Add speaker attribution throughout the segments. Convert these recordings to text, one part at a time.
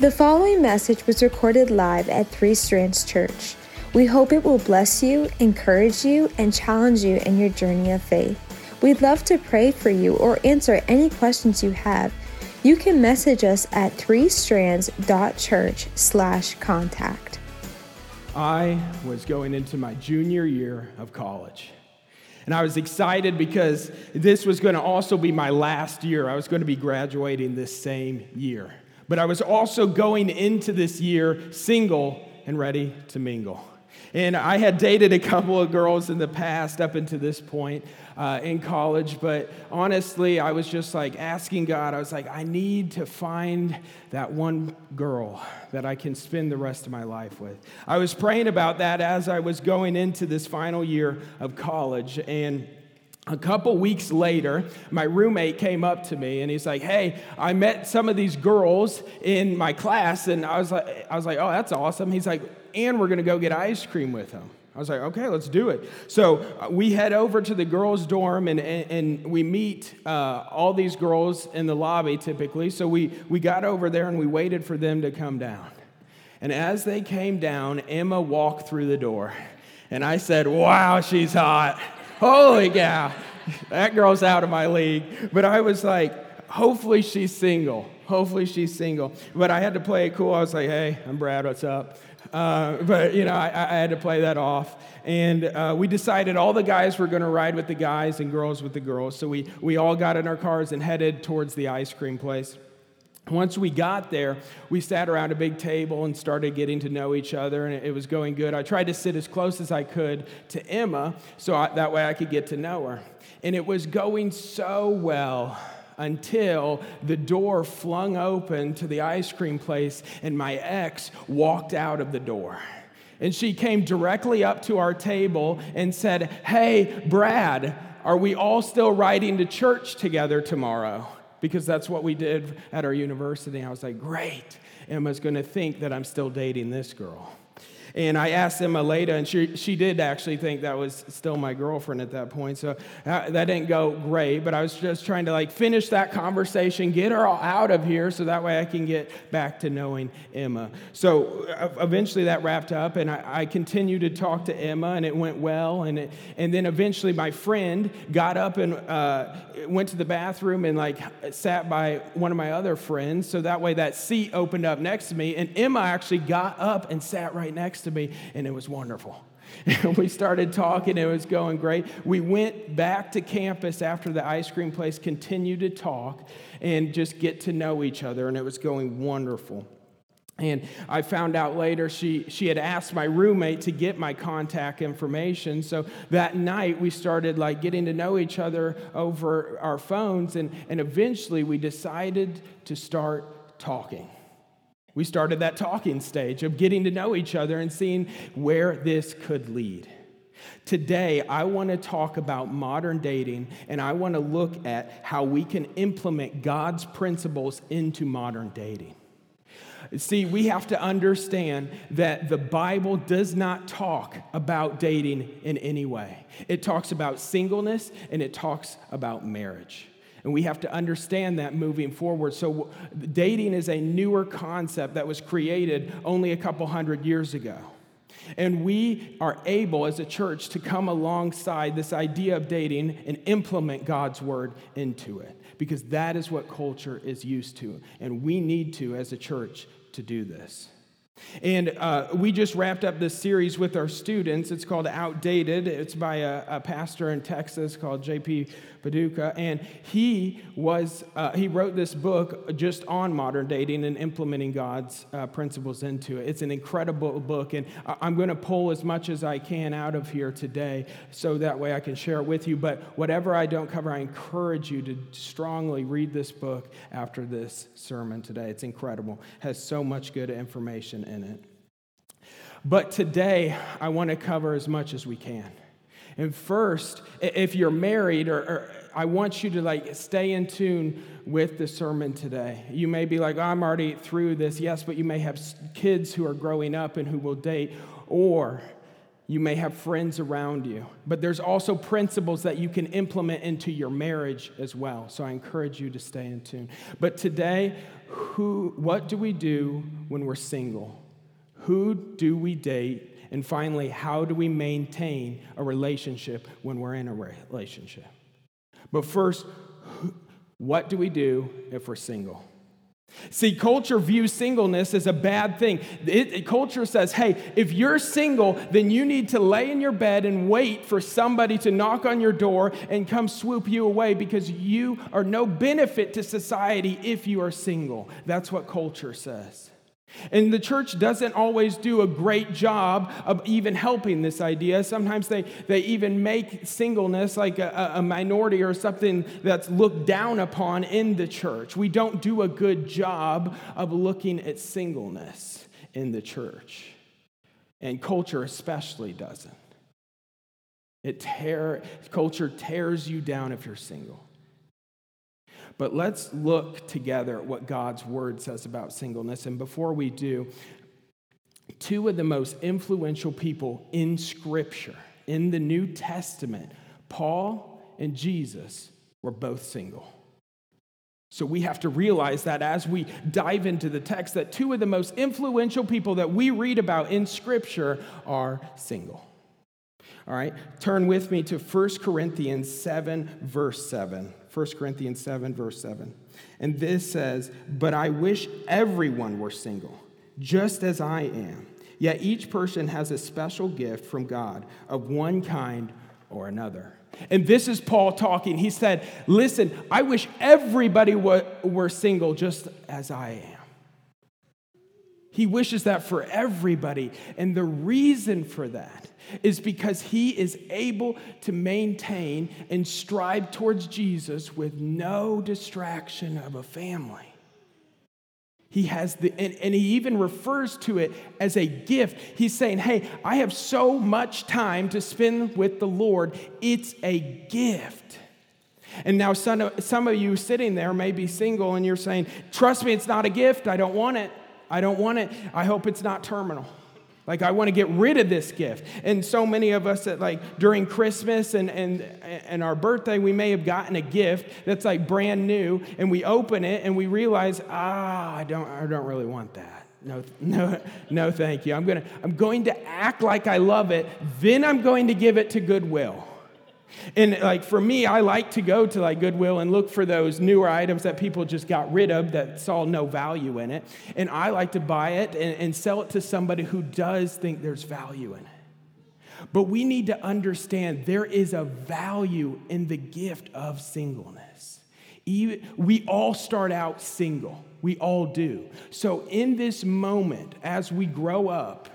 Speaker 1: The following message was recorded live at Three Strands Church. We hope it will bless you, encourage you, and challenge you in your journey of faith. We'd love to pray for you or answer any questions you have. You can message us at threestrands.church slash contact.
Speaker 2: I was going into my junior year of college. And I was excited because this was going to also be my last year. I was going to be graduating this same year. But I was also going into this year single and ready to mingle. And I had dated a couple of girls in the past up until this point uh, in college, but honestly, I was just like asking God, I was like, I need to find that one girl that I can spend the rest of my life with. I was praying about that as I was going into this final year of college. And a couple weeks later, my roommate came up to me and he's like, "Hey, I met some of these girls in my class," and I was like, "I was like, oh, that's awesome." He's like, "And we're gonna go get ice cream with them." I was like, okay, let's do it. So uh, we head over to the girls' dorm and, and, and we meet uh, all these girls in the lobby typically. So we, we got over there and we waited for them to come down. And as they came down, Emma walked through the door. And I said, wow, she's hot. Holy cow. That girl's out of my league. But I was like, hopefully she's single. Hopefully she's single. But I had to play it cool. I was like, hey, I'm Brad, what's up? Uh, but, you know, I, I, had to play that off. And uh, we decided all the guys were going to ride with the guys and girls with the girls. So we, we all got in our cars and headed towards the ice cream place. Once we got there, we sat around a big table and started getting to know each other, and it was going good. I tried to sit as close as I could to Emma so I, that way I could get to know her. And it was going so well until the door flung open to the ice cream place and my ex walked out of the door. And she came directly up to our table and said, Hey, Brad, are we all still riding to church together tomorrow? Because that's what we did at our university. I was like, Great. Emma's gonna think that I'm still dating this girl. And I asked Emma later, and she, she did actually think that was still my girlfriend at that point. So that, uh, that didn't go great, but I was just trying to like finish that conversation, get her all out of here so that way I can get back to knowing Emma. So uh, eventually that wrapped up, and I, I continued to talk to Emma, and it went well. And, it, and then eventually my friend got up and uh, went to the bathroom and like sat by one of my other friends. So that way that seat opened up next to me, and Emma actually got up and sat right next next to me, and it was wonderful. we started talking, it was going great. We went back to campus after the ice cream place, continued to talk and just get to know each other, and it was going wonderful. And I found out later she, she had asked my roommate to get my contact information. So that night we started like getting to know each other over our phones, and, and eventually we decided to start talking. We started that talking stage of getting to know each other and seeing where this could lead. Today, I want to talk about modern dating and I want to look at how we can implement God's principles into modern dating. See, we have to understand that the Bible does not talk about dating in any way. It talks about singleness and it talks about marriage. And we have to understand that moving forward. So, dating is a newer concept that was created only a couple hundred years ago. And we are able as a church to come alongside this idea of dating and implement God's word into it because that is what culture is used to. And we need to, as a church, to do this. And uh, we just wrapped up this series with our students. It's called Outdated. It's by a, a pastor in Texas called J.P. Pokluda, and he was uh, he wrote this book just on modern dating and implementing God's uh, principles into it. It's an incredible book, and I'm going to pull as much as I can out of here today, so that way I can share it with you. But whatever I don't cover, I encourage you to strongly read this book after this sermon today. It's incredible. It has so much good information in it. But today, I want to cover as much as we can. And first, if you're married, or, or, I want you to like stay in tune with the sermon today. You may be like, oh, I'm already through this. Yes, but you may have kids who are growing up and who will date, or you may have friends around you. But there's also principles that you can implement into your marriage as well. So I encourage you to stay in tune. But today, who, what do we do when we're single? Who do we date? And finally, how do we maintain a relationship when we're in a relationship? But first, what do we do if we're single? See, culture views singleness as a bad thing. It, culture says, hey, if you're single, then you need to lay in your bed and wait for somebody to knock on your door and come swoop you away because you are no benefit to society if you are single. That's what culture says. And the church doesn't always do a great job of even helping this idea. Sometimes they, they even make singleness like a, a, minority or something that's looked down upon in the church. We don't do a good job of looking at singleness in the church. And culture especially doesn't. It tear, culture tears you down if you're single. But let's look together at what God's word says about singleness. And before we do, two of the most influential people in Scripture, in the New Testament, Paul and Jesus, were both single. So we have to realize that as we dive into the text, that two of the most influential people that we read about in Scripture are single. All right, turn with me to 1 Corinthians 7, verse 7. 1 Corinthians 7, verse 7. And this says, But I wish everyone were single, just as I am. Yet each person has a special gift from God of one kind or another. And this is Paul talking. He said, Listen, I wish everybody were single just as I am. He wishes that for everybody. And the reason for that is because he is able to maintain and strive towards Jesus with no distraction of a family. He has the, and, and, he even refers to it as a gift. He's saying, Hey, I have so much time to spend with the Lord. It's a gift. And now, some of, some of you sitting there may be single and you're saying, Trust me, it's not a gift. I don't want it. I don't want it. I hope it's not terminal. Like, I want to get rid of this gift. And so many of us, that like during Christmas and, and, and our birthday, we may have gotten a gift that's like brand new, and we open it and we realize, ah, I don't, I don't really want that. No, no, no, thank you. I'm, gonna, I'm going to act like I love it, then I'm going to give it to Goodwill. And like for me, I like to go to like Goodwill and look for those newer items that people just got rid of that saw no value in it. And I like to buy it and, and sell it to somebody who does think there's value in it. But we need to understand there is a value in the gift of singleness. Even, we all start out single, we all do. So, in this moment, as we grow up,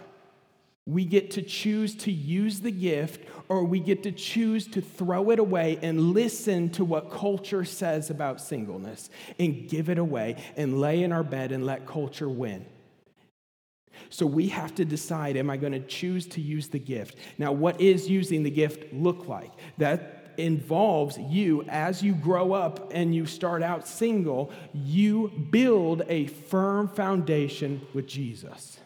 Speaker 2: we get to choose to use the gift or we get to choose to throw it away and listen to what culture says about singleness and give it away and lay in our bed and let culture win. So we have to decide am I going to choose to use the gift? Now, what is using the gift look like? That involves you as you grow up and you start out single, you build a firm foundation with Jesus.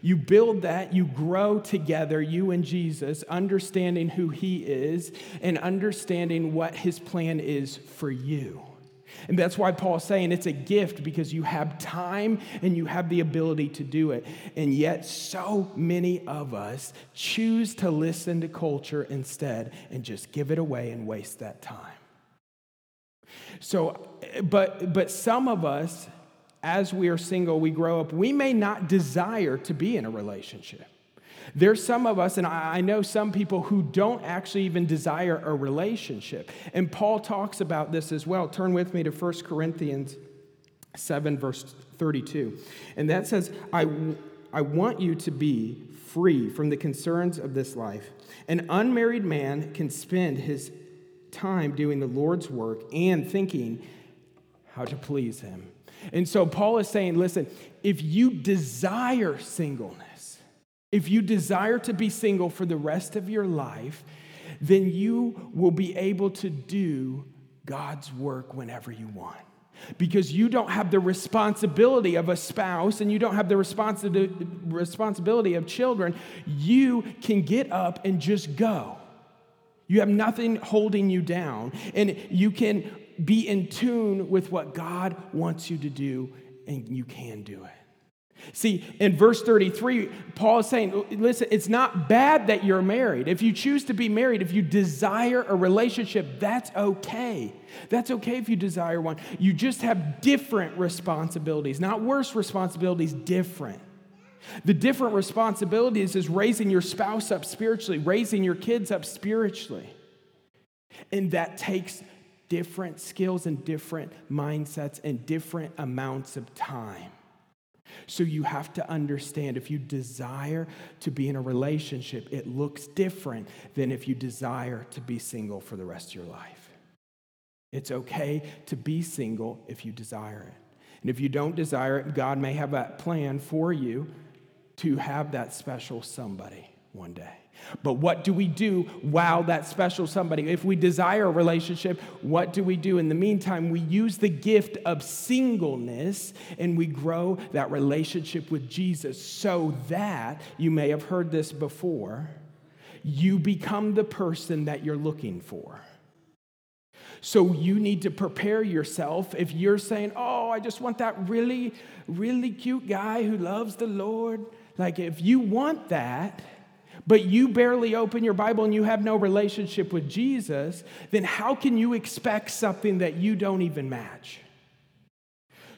Speaker 2: You build that, you grow together, you and Jesus, understanding who He is and understanding what His plan is for you. And that's why Paul's saying it's a gift because you have time and you have the ability to do it. And yet, so many of us choose to listen to culture instead and just give it away and waste that time. So, but, but some of us as we are single, we grow up, we may not desire to be in a relationship. There's some of us, and I know some people who don't actually even desire a relationship. And Paul talks about this as well. Turn with me to 1 Corinthians 7, verse 32. And that says, I, I want you to be free from the concerns of this life. An unmarried man can spend his time doing the Lord's work and thinking how to please him. And so Paul is saying, listen, if you desire singleness, if you desire to be single for the rest of your life, then you will be able to do God's work whenever you want. Because you don't have the responsibility of a spouse and you don't have the responsi- responsibility of children, you can get up and just go. You have nothing holding you down, and you can be in tune with what God wants you to do and you can do it. See, in verse 33, Paul is saying, listen, it's not bad that you're married. If you choose to be married, if you desire a relationship, that's okay. That's okay if you desire one. You just have different responsibilities, not worse responsibilities, different. The different responsibilities is raising your spouse up spiritually, raising your kids up spiritually. And that takes different skills and different mindsets and different amounts of time. So you have to understand if you desire to be in a relationship, it looks different than if you desire to be single for the rest of your life. It's okay to be single if you desire it. And if you don't desire it, God may have a plan for you to have that special somebody one day. But what do we do while that special somebody, if we desire a relationship, what do we do? In the meantime, we use the gift of singleness and we grow that relationship with Jesus so that, you may have heard this before, you become the person that you're looking for. So you need to prepare yourself. If you're saying, Oh, I just want that really, really cute guy who loves the Lord, like if you want that, but you barely open your Bible and you have no relationship with Jesus, then how can you expect something that you don't even match?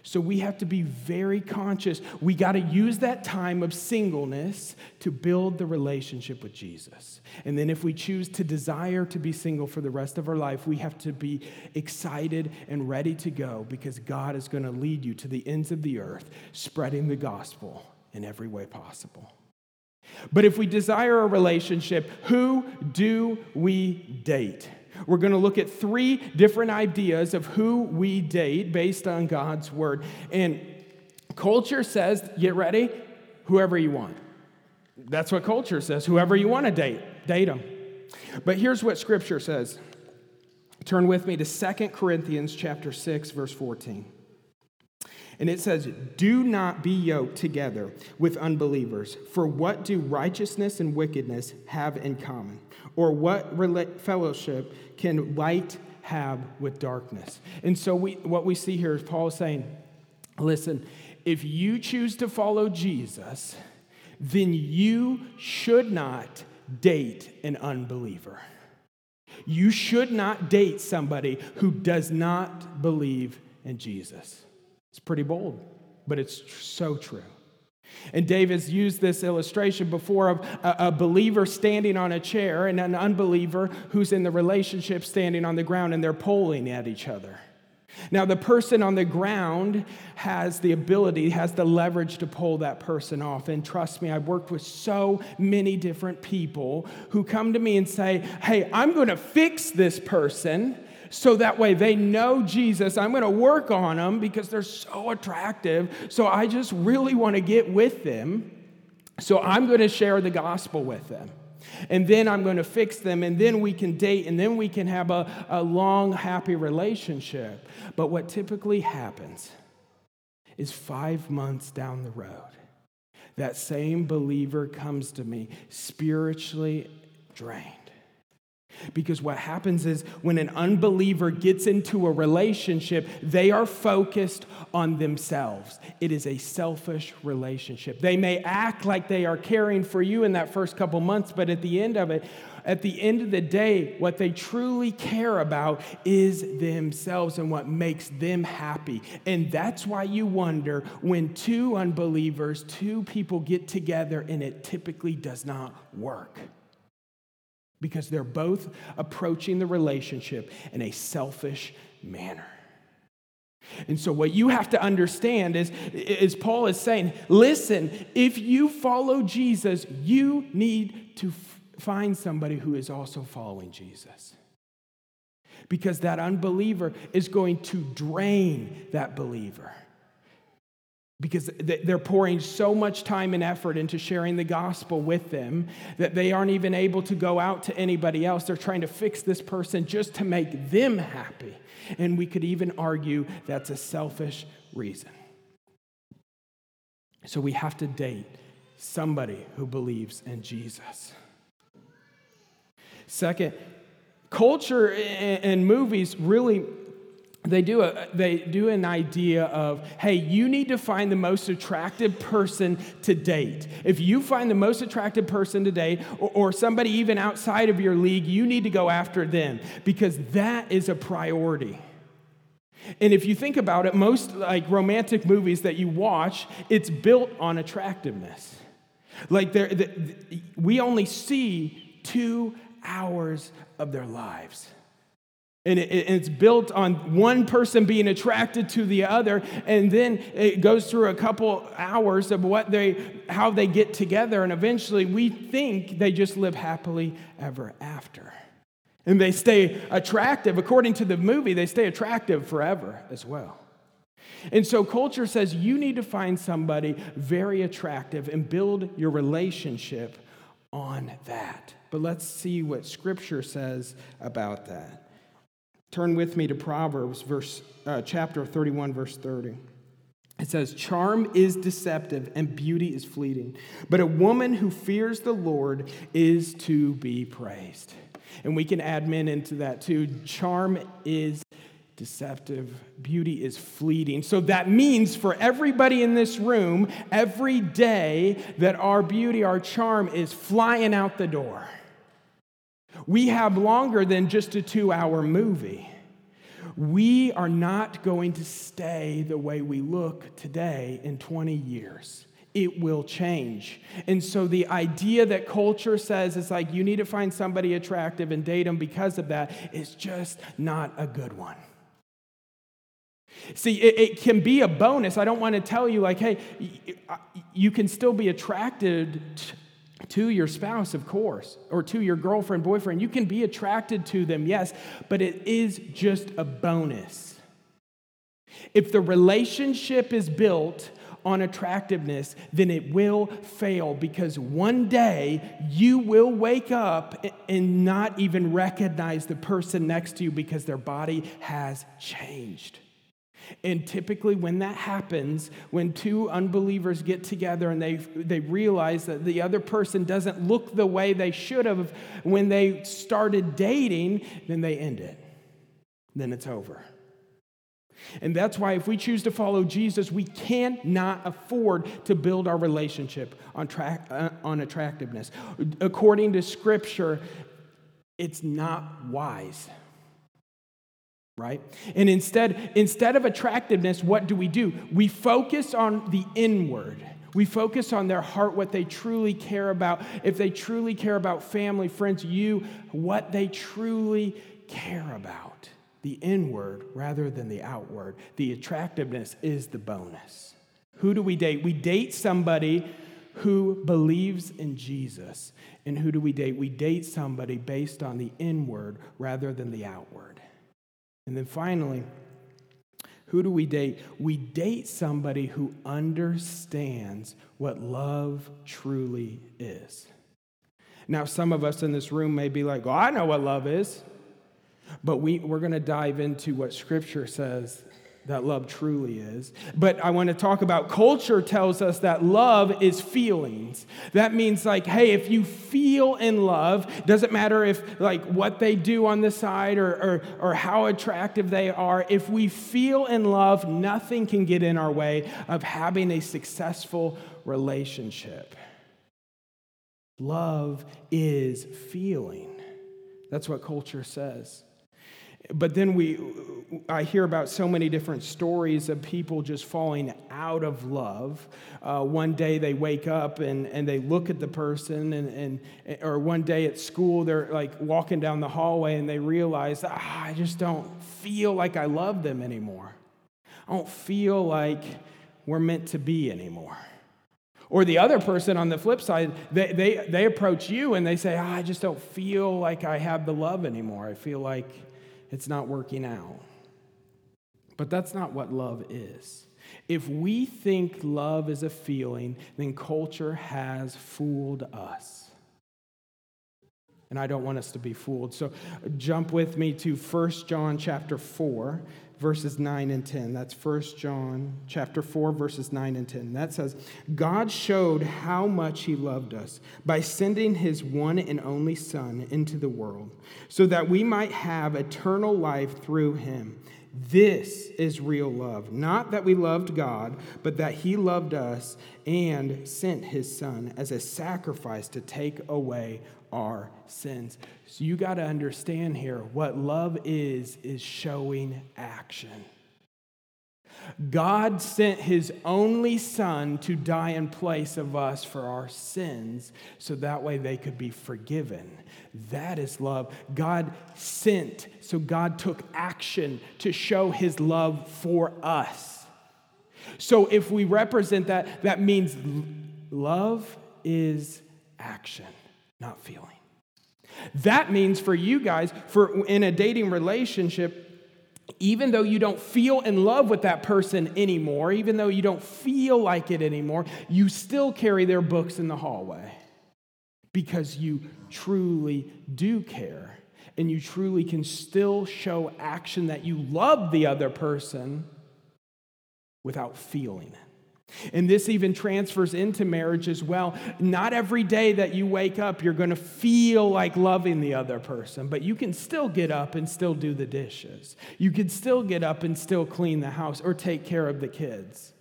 Speaker 2: So we have to be very conscious. We got to use that time of singleness to build the relationship with Jesus. And then if we choose to desire to be single for the rest of our life, we have to be excited and ready to go because God is going to lead you to the ends of the earth, spreading the gospel in every way possible. But if we desire a relationship, who do we date? We're going to look at three different ideas of who we date based on God's word. And culture says, get ready, whoever you want. That's what culture says. Whoever you want to date, date them. But here's what scripture says. Turn with me to Second Corinthians chapter 6 verse 14. And it says, Do not be yoked together with unbelievers. For what do righteousness and wickedness have in common? Or what fellowship can light have with darkness? And so, we, what we see here is Paul saying, Listen, if you choose to follow Jesus, then you should not date an unbeliever. You should not date somebody who does not believe in Jesus. It's pretty bold, but it's so true. And David's used this illustration before of a, a, believer standing on a chair and an unbeliever who's in the relationship standing on the ground and they're pulling at each other. Now, the person on the ground has the ability, has the leverage to pull that person off. And trust me, I've worked with so many different people who come to me and say, Hey, I'm going to fix this person so that way they know Jesus. I'm going to work on them because they're so attractive. So I just really want to get with them. So I'm going to share the gospel with them. And then I'm going to fix them, and then we can date, and then we can have a, a long, happy relationship. But what typically happens is five months down the road, that same believer comes to me spiritually drained because what happens is when an unbeliever gets into a relationship, they are focused on themselves. It is a selfish relationship. They may act like they are caring for you in that first couple months, but at the end of it, at the end of the day, what they truly care about is themselves and what makes them happy. And that's why you wonder when two unbelievers, two people get together and it typically does not work because they're both approaching the relationship in a selfish manner. And so, what you have to understand is, is Paul is saying, listen, if you follow Jesus, you need to f- find somebody who is also following Jesus. Because that unbeliever is going to drain that believer because they're pouring so much time and effort into sharing the gospel with them that they aren't even able to go out to anybody else. They're trying to fix this person just to make them happy. And we could even argue that's a selfish reason. So we have to date somebody who believes in Jesus. Second, culture and movies really they do, a, they do an idea of, hey, you need to find the most attractive person to date. If you find the most attractive person to date, or, or somebody even outside of your league, you need to go after them because that is a priority. And if you think about it, most like romantic movies that you watch, it's built on attractiveness. Like the, we only see two hours of their lives. And it's built on one person being attracted to the other, and then it goes through a couple hours of what they, how they get together, and eventually we think they just live happily ever after. And they stay attractive. According to the movie, they stay attractive forever as well. And so culture says you need to find somebody very attractive and build your relationship on that. But let's see what scripture says about that. Turn with me to Proverbs, verse, uh, chapter 31, verse 30. It says, Charm is deceptive and beauty is fleeting, but a woman who fears the Lord is to be praised. And we can add men into that too. Charm is deceptive, beauty is fleeting. So that means for everybody in this room, every day that our beauty, our charm is flying out the door. We have longer than just a two hour movie. We are not going to stay the way we look today in 20 years. It will change. And so the idea that culture says is like you need to find somebody attractive and date them because of that is just not a good one. See, it, it, can be a bonus. I don't want to tell you, like, hey, uh, you can still be attracted to your spouse, of course, or to your girlfriend, boyfriend. You can be attracted to them, yes, but it is just a bonus. If the relationship is built on attractiveness, then it will fail because one day you will wake up and not even recognize the person next to you because their body has changed. And typically, when that happens, when two unbelievers get together and they, they realize that the other person doesn't look the way they should have when they started dating, then they end it. Then it's over. And that's why, if we choose to follow Jesus, we cannot afford to build our relationship on, tra- uh, on attractiveness. According to Scripture, it's not wise right? And instead instead of attractiveness what do we do? We focus on the inward. We focus on their heart what they truly care about. If they truly care about family friends you what they truly care about. The inward rather than the outward. The attractiveness is the bonus. Who do we date? We date somebody who believes in Jesus. And who do we date? We date somebody based on the inward rather than the outward and then finally, who do we date? We date somebody who understands what love truly is. Now, some of us in this room may be like, oh, I know what love is. But we, we're going to dive into what Scripture says that love truly is. But I want to talk about culture tells us that love is feelings. That means like, hey, if you feel in love, doesn't matter if like what they do on the side or, or, or how attractive they are, if we feel in love, nothing can get in our way of having a successful relationship. Love is feeling. That's what culture says. But then we, I hear about so many different stories of people just falling out of love. Uh, one day they wake up and, and they look at the person, and, and, or one day at school they're like walking down the hallway and they realize, ah, I just don't feel like I love them anymore. I don't feel like we're meant to be anymore. Or the other person on the flip side, they, they, they approach you and they say, ah, I just don't feel like I have the love anymore. I feel like it's not working out. But that's not what love is. If we think love is a feeling, then culture has fooled us. And I don't want us to be fooled. So jump with me to 1 John chapter 4 verses 9 and 10. That's 1 John chapter 4 verses 9 and 10. That says, "God showed how much he loved us by sending his one and only son into the world, so that we might have eternal life through him." This is real love. Not that we loved God, but that He loved us and sent His Son as a sacrifice to take away our sins. So you got to understand here what love is, is showing action. God sent his only son to die in place of us for our sins so that way they could be forgiven. That is love. God sent, so God took action to show his love for us. So if we represent that, that means love is action, not feeling. That means for you guys, for in a dating relationship, even though you don't feel in love with that person anymore, even though you don't feel like it anymore, you still carry their books in the hallway because you truly do care and you truly can still show action that you love the other person without feeling it. And this even transfers into marriage as well. Not every day that you wake up, you're going to feel like loving the other person, but you can still get up and still do the dishes. You can still get up and still clean the house or take care of the kids.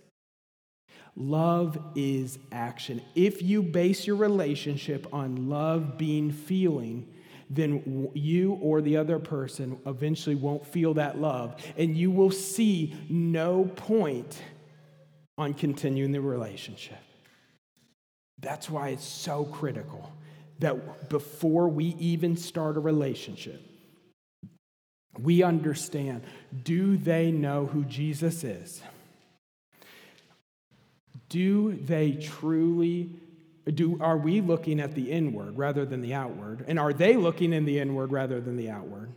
Speaker 2: Love is action. If you base your relationship on love being feeling, then you or the other person eventually won't feel that love, and you will see no point on continuing the relationship. That's why it's so critical that before we even start a relationship, we understand do they know who Jesus is? Do they truly do are we looking at the inward rather than the outward? And are they looking in the inward rather than the outward?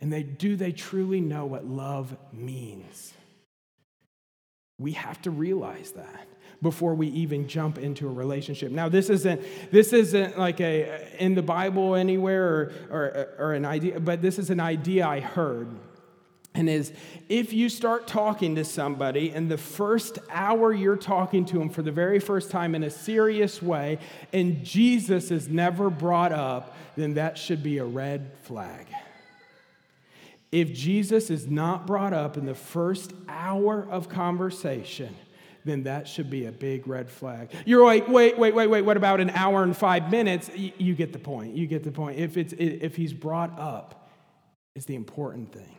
Speaker 2: And they do they truly know what love means? We have to realize that before we even jump into a relationship. Now, this isn't this isn't like a in the Bible anywhere or, or, or an idea, but this is an idea I heard. And is if you start talking to somebody and the first hour you're talking to them for the very first time in a serious way, and Jesus is never brought up, then that should be a red flag. If Jesus is not brought up in the first hour of conversation, then that should be a big red flag. You're like, wait, wait, wait, wait, what about an hour and five minutes? You get the point. You get the point. If, it's, if he's brought up, is the important thing.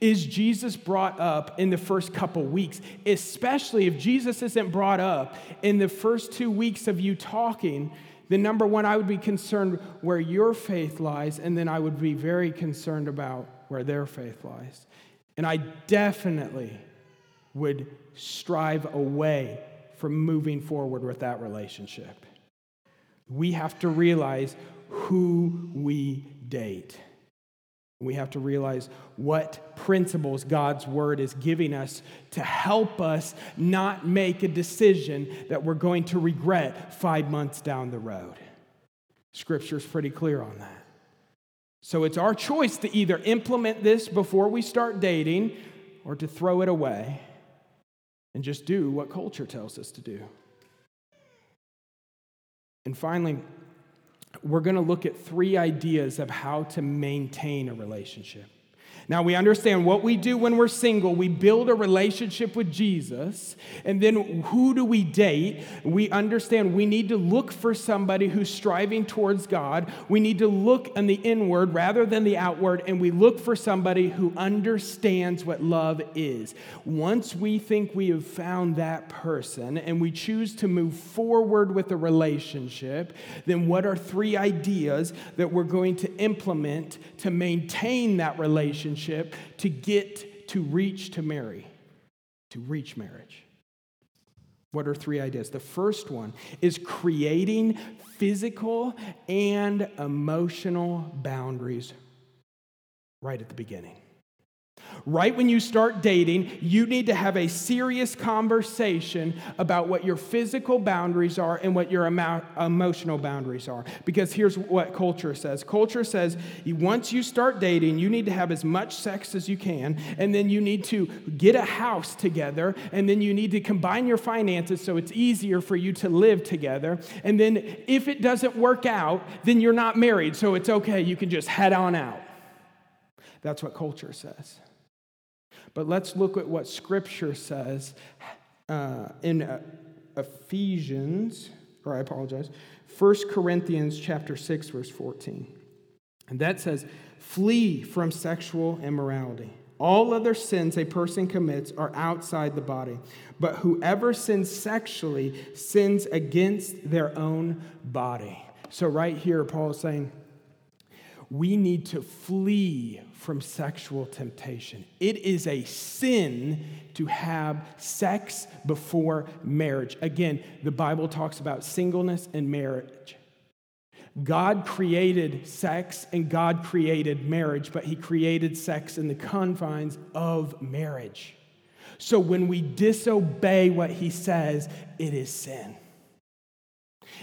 Speaker 2: Is Jesus brought up in the first couple weeks? Especially if Jesus isn't brought up in the first two weeks of you talking, then number one, I would be concerned where your faith lies, and then I would be very concerned about where their faith lies. And I definitely would strive away from moving forward with that relationship. We have to realize who we date. We have to realize what principles God's word is giving us to help us not make a decision that we're going to regret five months down the road. Scripture's pretty clear on that. So it's our choice to either implement this before we start dating or to throw it away and just do what culture tells us to do. And finally, we're going to look at three ideas of how to maintain a relationship. Now, we understand what we do when we're single. We build a relationship with Jesus. And then who do we date? We understand we need to look for somebody who's striving towards God. We need to look in the inward rather than the outward. And we look for somebody who understands what love is. Once we think we have found that person and we choose to move forward with a relationship, then what are three ideas that we're going to implement to maintain that relationship? Relationship to get to reach to marry, to reach marriage. What are three ideas? The first one is creating physical and emotional boundaries right at the beginning. Right when you start dating, you need to have a serious conversation about what your physical boundaries are and what your emo- emotional boundaries are. Because here's what culture says culture says once you start dating, you need to have as much sex as you can, and then you need to get a house together, and then you need to combine your finances so it's easier for you to live together. And then if it doesn't work out, then you're not married, so it's okay, you can just head on out. That's what culture says. But let's look at what Scripture says uh, in uh, Ephesians, or I apologize, 1 Corinthians chapter 6, verse 14. And that says, Flee from sexual immorality. All other sins a person commits are outside the body, but whoever sins sexually sins against their own body. So, right here, Paul is saying, we need to flee from sexual temptation. It is a sin to have sex before marriage. Again, the Bible talks about singleness and marriage. God created sex and God created marriage, but He created sex in the confines of marriage. So when we disobey what He says, it is sin.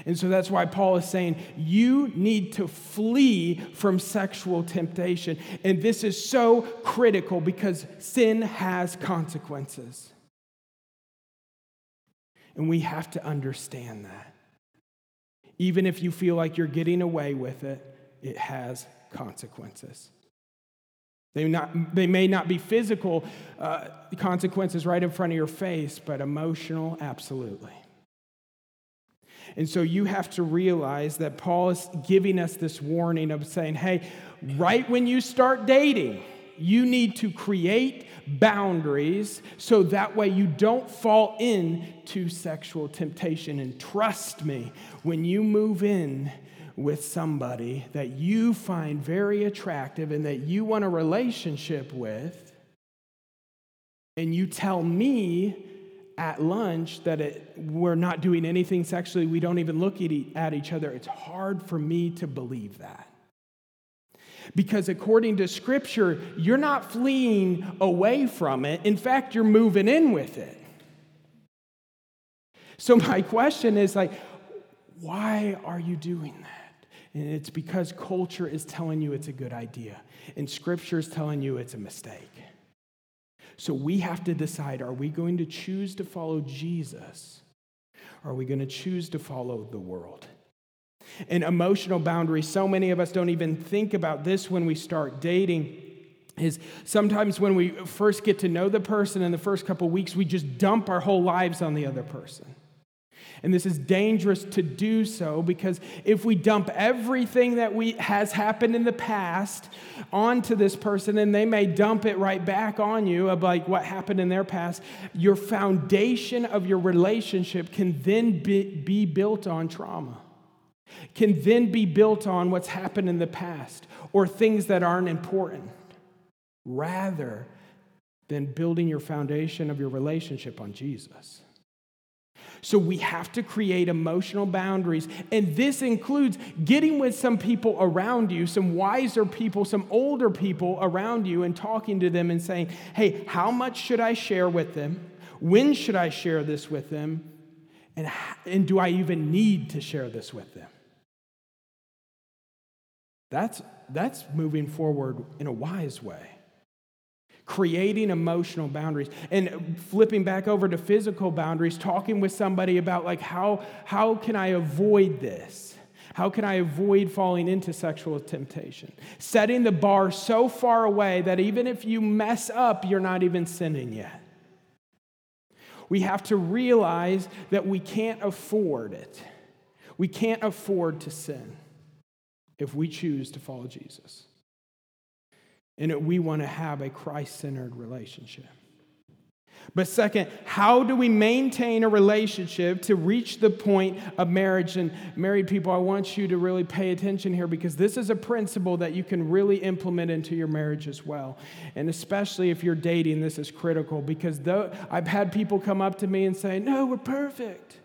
Speaker 2: And so that's why Paul is saying you need to flee from sexual temptation. And this is so critical because sin has consequences. And we have to understand that. Even if you feel like you're getting away with it, it has consequences. They, not, they may not be physical uh, consequences right in front of your face, but emotional, absolutely. And so you have to realize that Paul is giving us this warning of saying, hey, right when you start dating, you need to create boundaries so that way you don't fall into sexual temptation. And trust me, when you move in with somebody that you find very attractive and that you want a relationship with, and you tell me at lunch that it, we're not doing anything sexually, we don't even look at, each other, it's hard for me to believe that. Because according to Scripture, you're not fleeing away from it. In fact, you're moving in with it. So, my question is like, why are you doing that? And it's because culture is telling you it's a good idea, and Scripture is telling you it's a mistake. So we have to decide are we going to choose to follow Jesus? Are we going to choose to follow the world? And emotional boundaries, so many of us don't even think about this when we start dating. Is sometimes when we first get to know the person in the first couple weeks, we just dump our whole lives on the other person. And this is dangerous to do so because if we dump everything that we, has happened in the past onto this person and they may dump it right back on you of like what happened in their past, your foundation of your relationship can then be, be built on trauma, can then be built on what's happened in the past or things that aren't important, rather than building your foundation of your relationship on Jesus. So we have to create emotional boundaries. And this includes getting with some people around you, some wiser people, some older people around you, and talking to them and saying, hey, how much should I share with them? When should I share this with them? And, and do I even need to share this with them? That's, that's moving forward in a wise way creating emotional boundaries. And flipping back over to physical boundaries talking with somebody about like how how can i avoid this? How can i avoid falling into sexual temptation? Setting the bar so far away that even if you mess up you're not even sinning yet. We have to realize that we can't afford it. We can't afford to sin if we choose to follow jesus and that we want to have a Christ centered relationship. But second, how do we maintain a relationship to reach the point of marriage? And married people, I want you to really pay attention here because this is a principle that you can really implement into your marriage as well. And especially if you're dating, this is critical because though I've had people come up to me and say, No, we're perfect.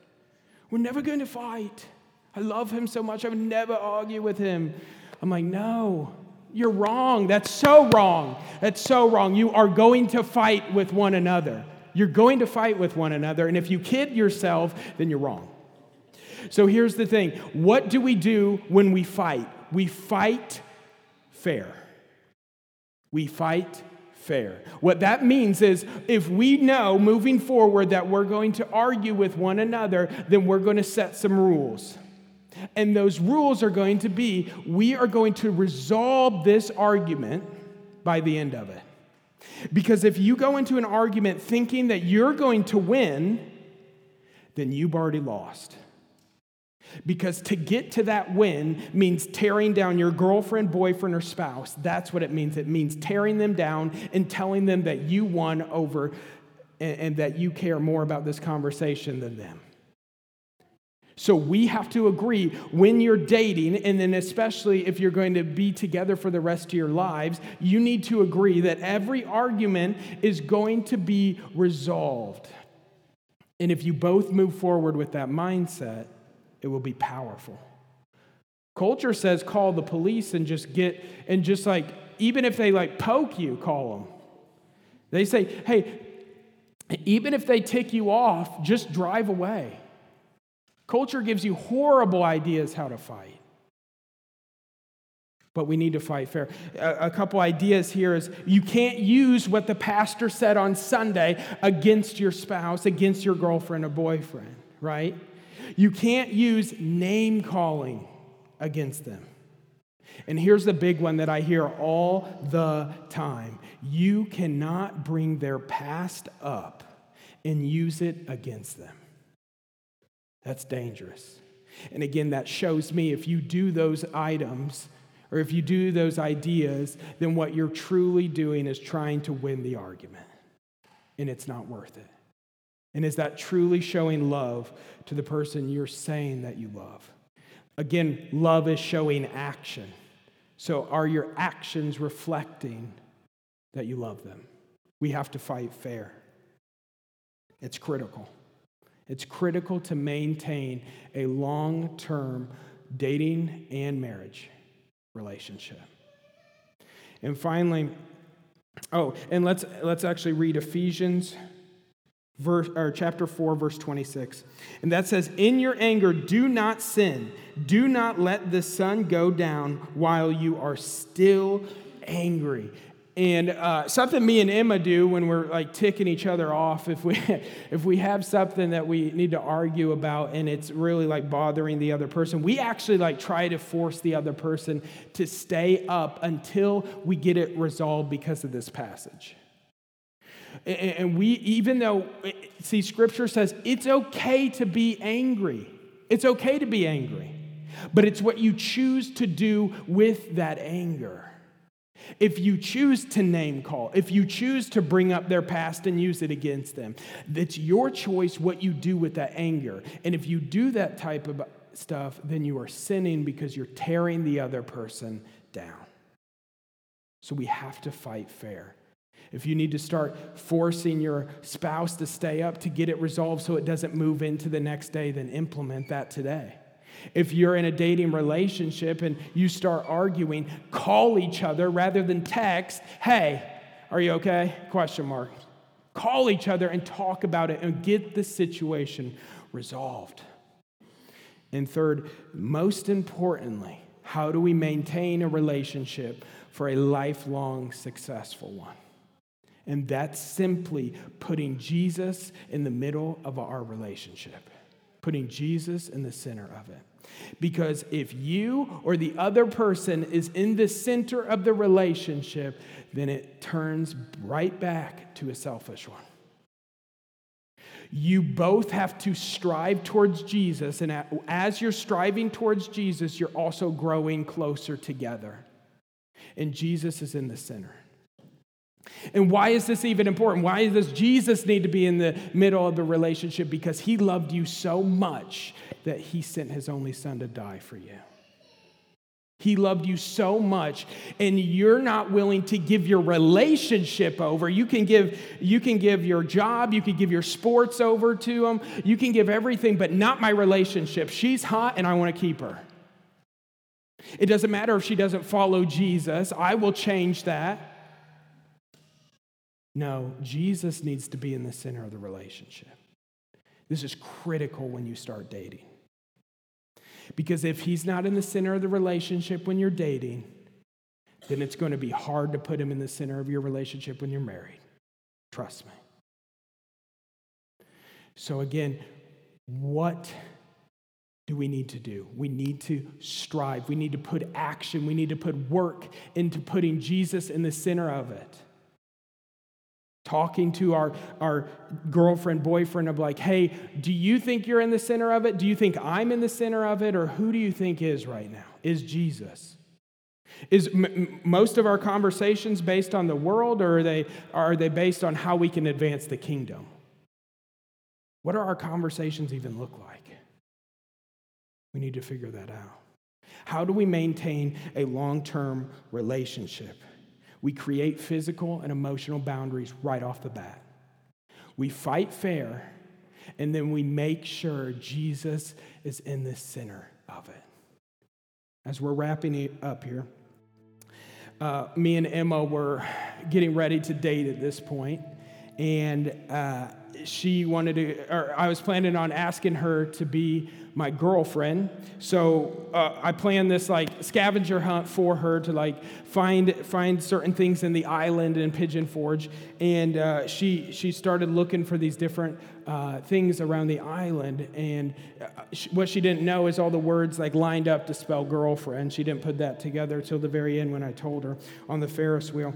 Speaker 2: We're never going to fight. I love him so much, I would never argue with him. I'm like, No, you're wrong. That's so wrong. That's so wrong. You are going to fight with one another. You're going to fight with one another. And if you kid yourself, then you're wrong. So here's the thing what do we do when we fight? We fight fair. We fight fair. What that means is if we know moving forward that we're going to argue with one another, then we're going to set some rules. And those rules are going to be we are going to resolve this argument by the end of it. Because if you go into an argument thinking that you're going to win, then you've already lost. Because to get to that win means tearing down your girlfriend, boyfriend, or spouse. That's what it means. It means tearing them down and telling them that you won over and, and that you care more about this conversation than them. So we have to agree when you're dating, and then especially if you're going to be together for the rest of your lives, you need to agree that every argument is going to be resolved. And if you both move forward with that mindset, it will be powerful. Culture says call the police and just get, and just like, even if they like poke you, call them. They say, hey, even if they tick you off, just drive away. Culture gives you horrible ideas how to fight. But we need to fight fair. A, a, couple ideas here is you can't use what the pastor said on Sunday against your spouse, against your girlfriend or boyfriend, right? You can't use name calling against them. And here's the big one that I hear all the time you cannot bring their past up and use it against them. That's dangerous. And again, that shows me if you do those items or if you do those ideas, then what you're truly doing is trying to win the argument. And it's not worth it. And is that truly showing love to the person you're saying that you love? Again, love is showing action. So are your actions reflecting that you love them? We have to fight fair. It's critical. It's critical to maintain a long term dating and marriage relationship. And finally, oh, and let's, let's actually read Ephesians verse, or chapter 4, verse 26. And that says, In your anger, do not sin. Do not let the sun go down while you are still angry. And uh, something me and Emma do when we're like ticking each other off, if we if we have something that we need to argue about and it's really like bothering the other person, we actually like try to force the other person to stay up until we get it resolved because of this passage. And we, even though, see, scripture says it's okay to be angry. It's okay to be angry, but it's what you choose to do with that anger. If you choose to name call, if you choose to bring up their past and use it against them, it's your choice what you do with that anger. And if you do that type of stuff, then you are sinning because you're tearing the other person down. So we have to fight fair. If you need to start forcing your spouse to stay up to get it resolved so it doesn't move into the next day, then implement that today. If you're in a dating relationship and you start arguing, call each other rather than text, hey, are you okay? Question mark. Call each other and talk about it and get the situation resolved. And third, most importantly, how do we maintain a relationship for a lifelong successful one? And that's simply putting Jesus in the middle of our relationship, putting Jesus in the center of it. Because if you or the other person is in the center of the relationship, then it turns right back to a selfish one. You both have to strive towards Jesus, and as you're striving towards Jesus, you're also growing closer together. And Jesus is in the center. And why is this even important? Why does Jesus need to be in the middle of the relationship? Because he loved you so much that he sent his only son to die for you. He loved you so much, and you're not willing to give your relationship over. You can give, you can give your job, you can give your sports over to him, you can give everything, but not my relationship. She's hot, and I want to keep her. It doesn't matter if she doesn't follow Jesus, I will change that. No, Jesus needs to be in the center of the relationship. This is critical when you start dating. Because if he's not in the center of the relationship when you're dating, then it's going to be hard to put him in the center of your relationship when you're married. Trust me. So, again, what do we need to do? We need to strive. We need to put action. We need to put work into putting Jesus in the center of it. Talking to our, our girlfriend, boyfriend of like, hey, do you think you're in the center of it? Do you think I'm in the center of it? Or who do you think is right now? Is Jesus? Is m- most of our conversations based on the world or are they, are they based on how we can advance the kingdom? What do our conversations even look like? We need to figure that out. How do we maintain a long term relationship? We create physical and emotional boundaries right off the bat. We fight fair, and then we make sure Jesus is in the center of it. As we're wrapping it up here, uh, me and Emma were getting ready to date at this point, and uh, she wanted to, or I was planning on asking her to be my girlfriend. So uh, I planned this like scavenger hunt for her to like find find certain things in the island in Pigeon Forge, and uh, she she started looking for these different uh, things around the island. And uh, she, what she didn't know is all the words like lined up to spell girlfriend. She didn't put that together till the very end when I told her on the Ferris wheel.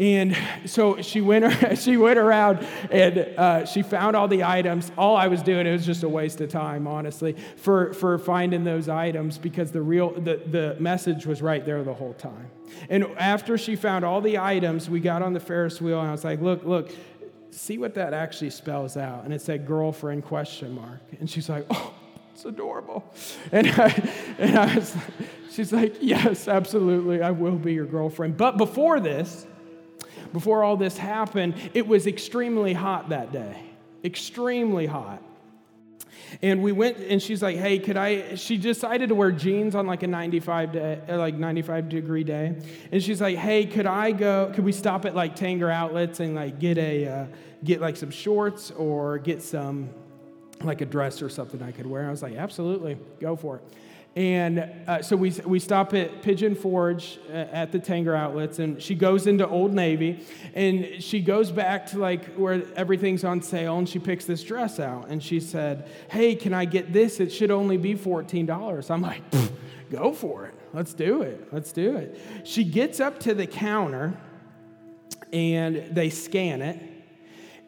Speaker 2: And so she went, she went around and uh, she found all the items. All I was doing, it was just a waste of time, honestly, for, for finding those items because the real, the, the message was right there the whole time. And after she found all the items, we got on the Ferris wheel and I was like, look, look, see what that actually spells out. And it said girlfriend question mark. And she's like, oh, it's adorable. And I, and I was, she's like, yes, absolutely, I will be your girlfriend. But before this, before all this happened, it was extremely hot that day. Extremely hot. And we went, and she's like, "Hey, could I?" She decided to wear jeans on like a 95 day, uh, like 95 degree day, and she's like, "Hey, could I go? Could we stop at like Tanger Outlets and like get a uh, get like some shorts or get some like a dress or something I could wear?" I was like, "Absolutely, go for it." And uh, so we, we stop at Pigeon Forge uh, at the Tanger outlets, and she goes into Old Navy, and she goes back to like where everything's on sale, and she picks this dress out, and she said, "Hey, can I get this? It should only be fourteen dollars." I'm like, "Go for it. Let's do it. Let's do it." She gets up to the counter, and they scan it,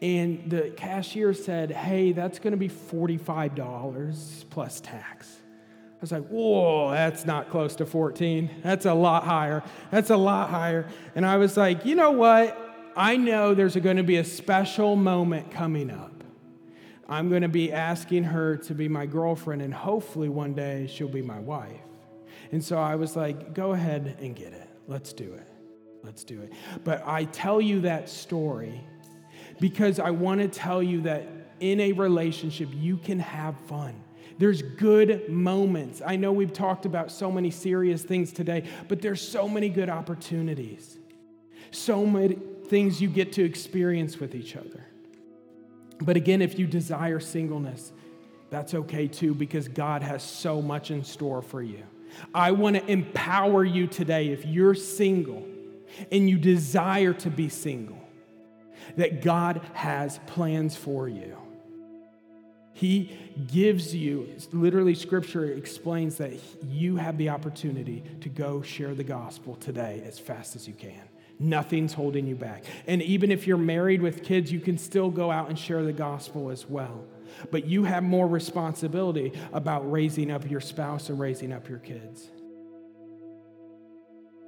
Speaker 2: and the cashier said, "Hey, that's going to be forty-five dollars plus tax." I was like, whoa, that's not close to 14. That's a lot higher. That's a lot higher. And I was like, you know what? I know there's going to be a special moment coming up. I'm going to be asking her to be my girlfriend, and hopefully one day she'll be my wife. And so I was like, go ahead and get it. Let's do it. Let's do it. But I tell you that story because I want to tell you that in a relationship, you can have fun. There's good moments. I know we've talked about so many serious things today, but there's so many good opportunities. So many things you get to experience with each other. But again, if you desire singleness, that's okay too, because God has so much in store for you. I want to empower you today if you're single and you desire to be single, that God has plans for you. He gives you, literally, scripture explains that you have the opportunity to go share the gospel today as fast as you can. Nothing's holding you back. And even if you're married with kids, you can still go out and share the gospel as well. But you have more responsibility about raising up your spouse and raising up your kids.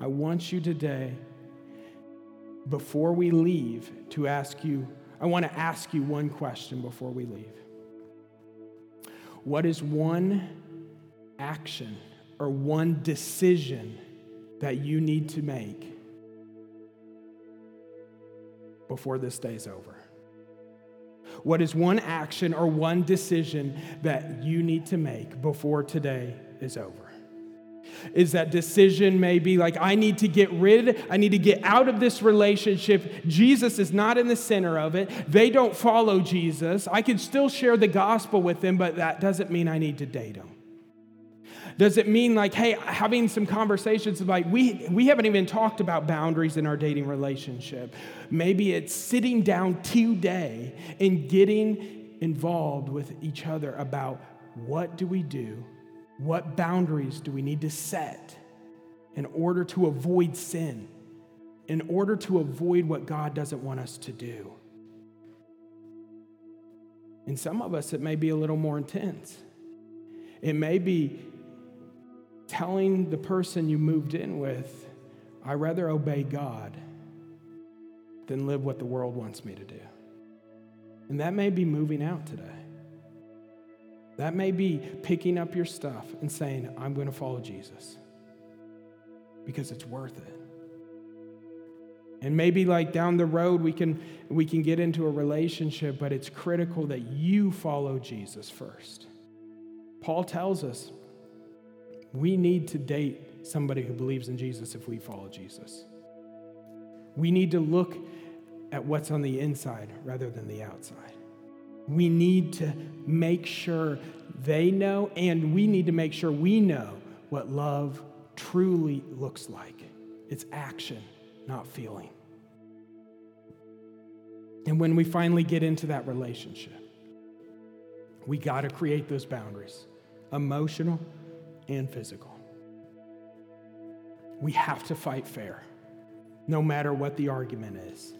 Speaker 2: I want you today, before we leave, to ask you, I want to ask you one question before we leave. What is one action or one decision that you need to make before this day's over? What is one action or one decision that you need to make before today is over? Is that decision may be like, I need to get rid, I need to get out of this relationship. Jesus is not in the center of it. They don't follow Jesus. I can still share the gospel with them, but that doesn't mean I need to date them. Does it mean like, hey, having some conversations like we we haven't even talked about boundaries in our dating relationship. Maybe it's sitting down today and getting involved with each other about what do we do what boundaries do we need to set in order to avoid sin, in order to avoid what God doesn't want us to do? In some of us, it may be a little more intense. It may be telling the person you moved in with, I rather obey God than live what the world wants me to do. And that may be moving out today. That may be picking up your stuff and saying, I'm going to follow Jesus because it's worth it. And maybe like down the road we can we can get into a relationship, but it's critical that you follow Jesus first. Paul tells us we need to date somebody who believes in Jesus if we follow Jesus. We need to look at what's on the inside rather than the outside. We need to make sure they know, and we need to make sure we know what love truly looks like. It's action, not feeling. And when we finally get into that relationship, we got to create those boundaries emotional and physical. We have to fight fair, no matter what the argument is,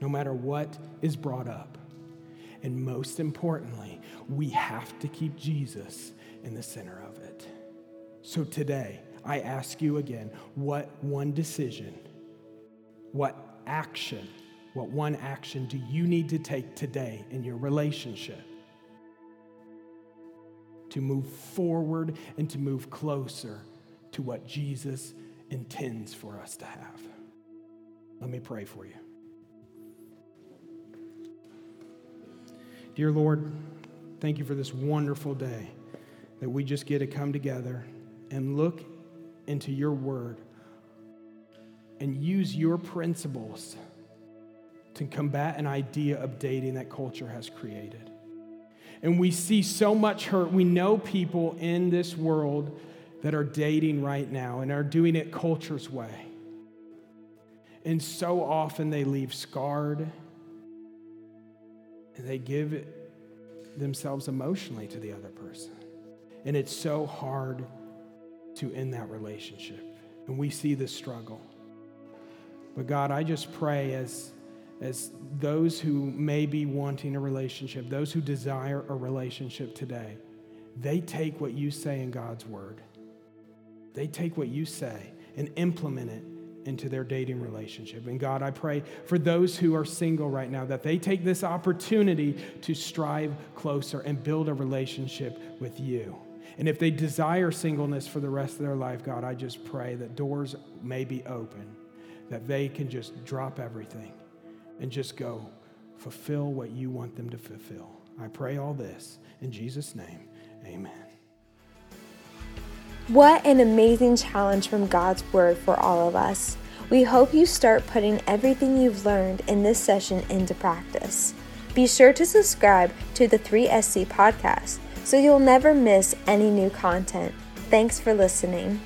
Speaker 2: no matter what is brought up. And most importantly, we have to keep Jesus in the center of it. So today, I ask you again what one decision, what action, what one action do you need to take today in your relationship to move forward and to move closer to what Jesus intends for us to have? Let me pray for you. Dear Lord, thank you for this wonderful day that we just get to come together and look into your word and use your principles to combat an idea of dating that culture has created. And we see so much hurt. We know people in this world that are dating right now and are doing it culture's way. And so often they leave scarred and they give themselves emotionally to the other person. And it's so hard to end that relationship. And we see the struggle. But God, I just pray as, as those who may be wanting a relationship, those who desire a relationship today, they take what you say in God's word. They take what you say and implement it into their dating relationship. And God, I pray for those who are single right now that they take this opportunity to strive closer and build a relationship with you. And if they desire singleness for the rest of their life, God, I just pray that doors may be open, that they can just drop everything and just go fulfill what you want them to fulfill. I pray all this in Jesus' name. Amen.
Speaker 1: What an amazing challenge from God's Word for all of us. We hope you start putting everything you've learned in this session into practice. Be sure to subscribe to the 3SC podcast so you'll never miss any new content. Thanks for listening.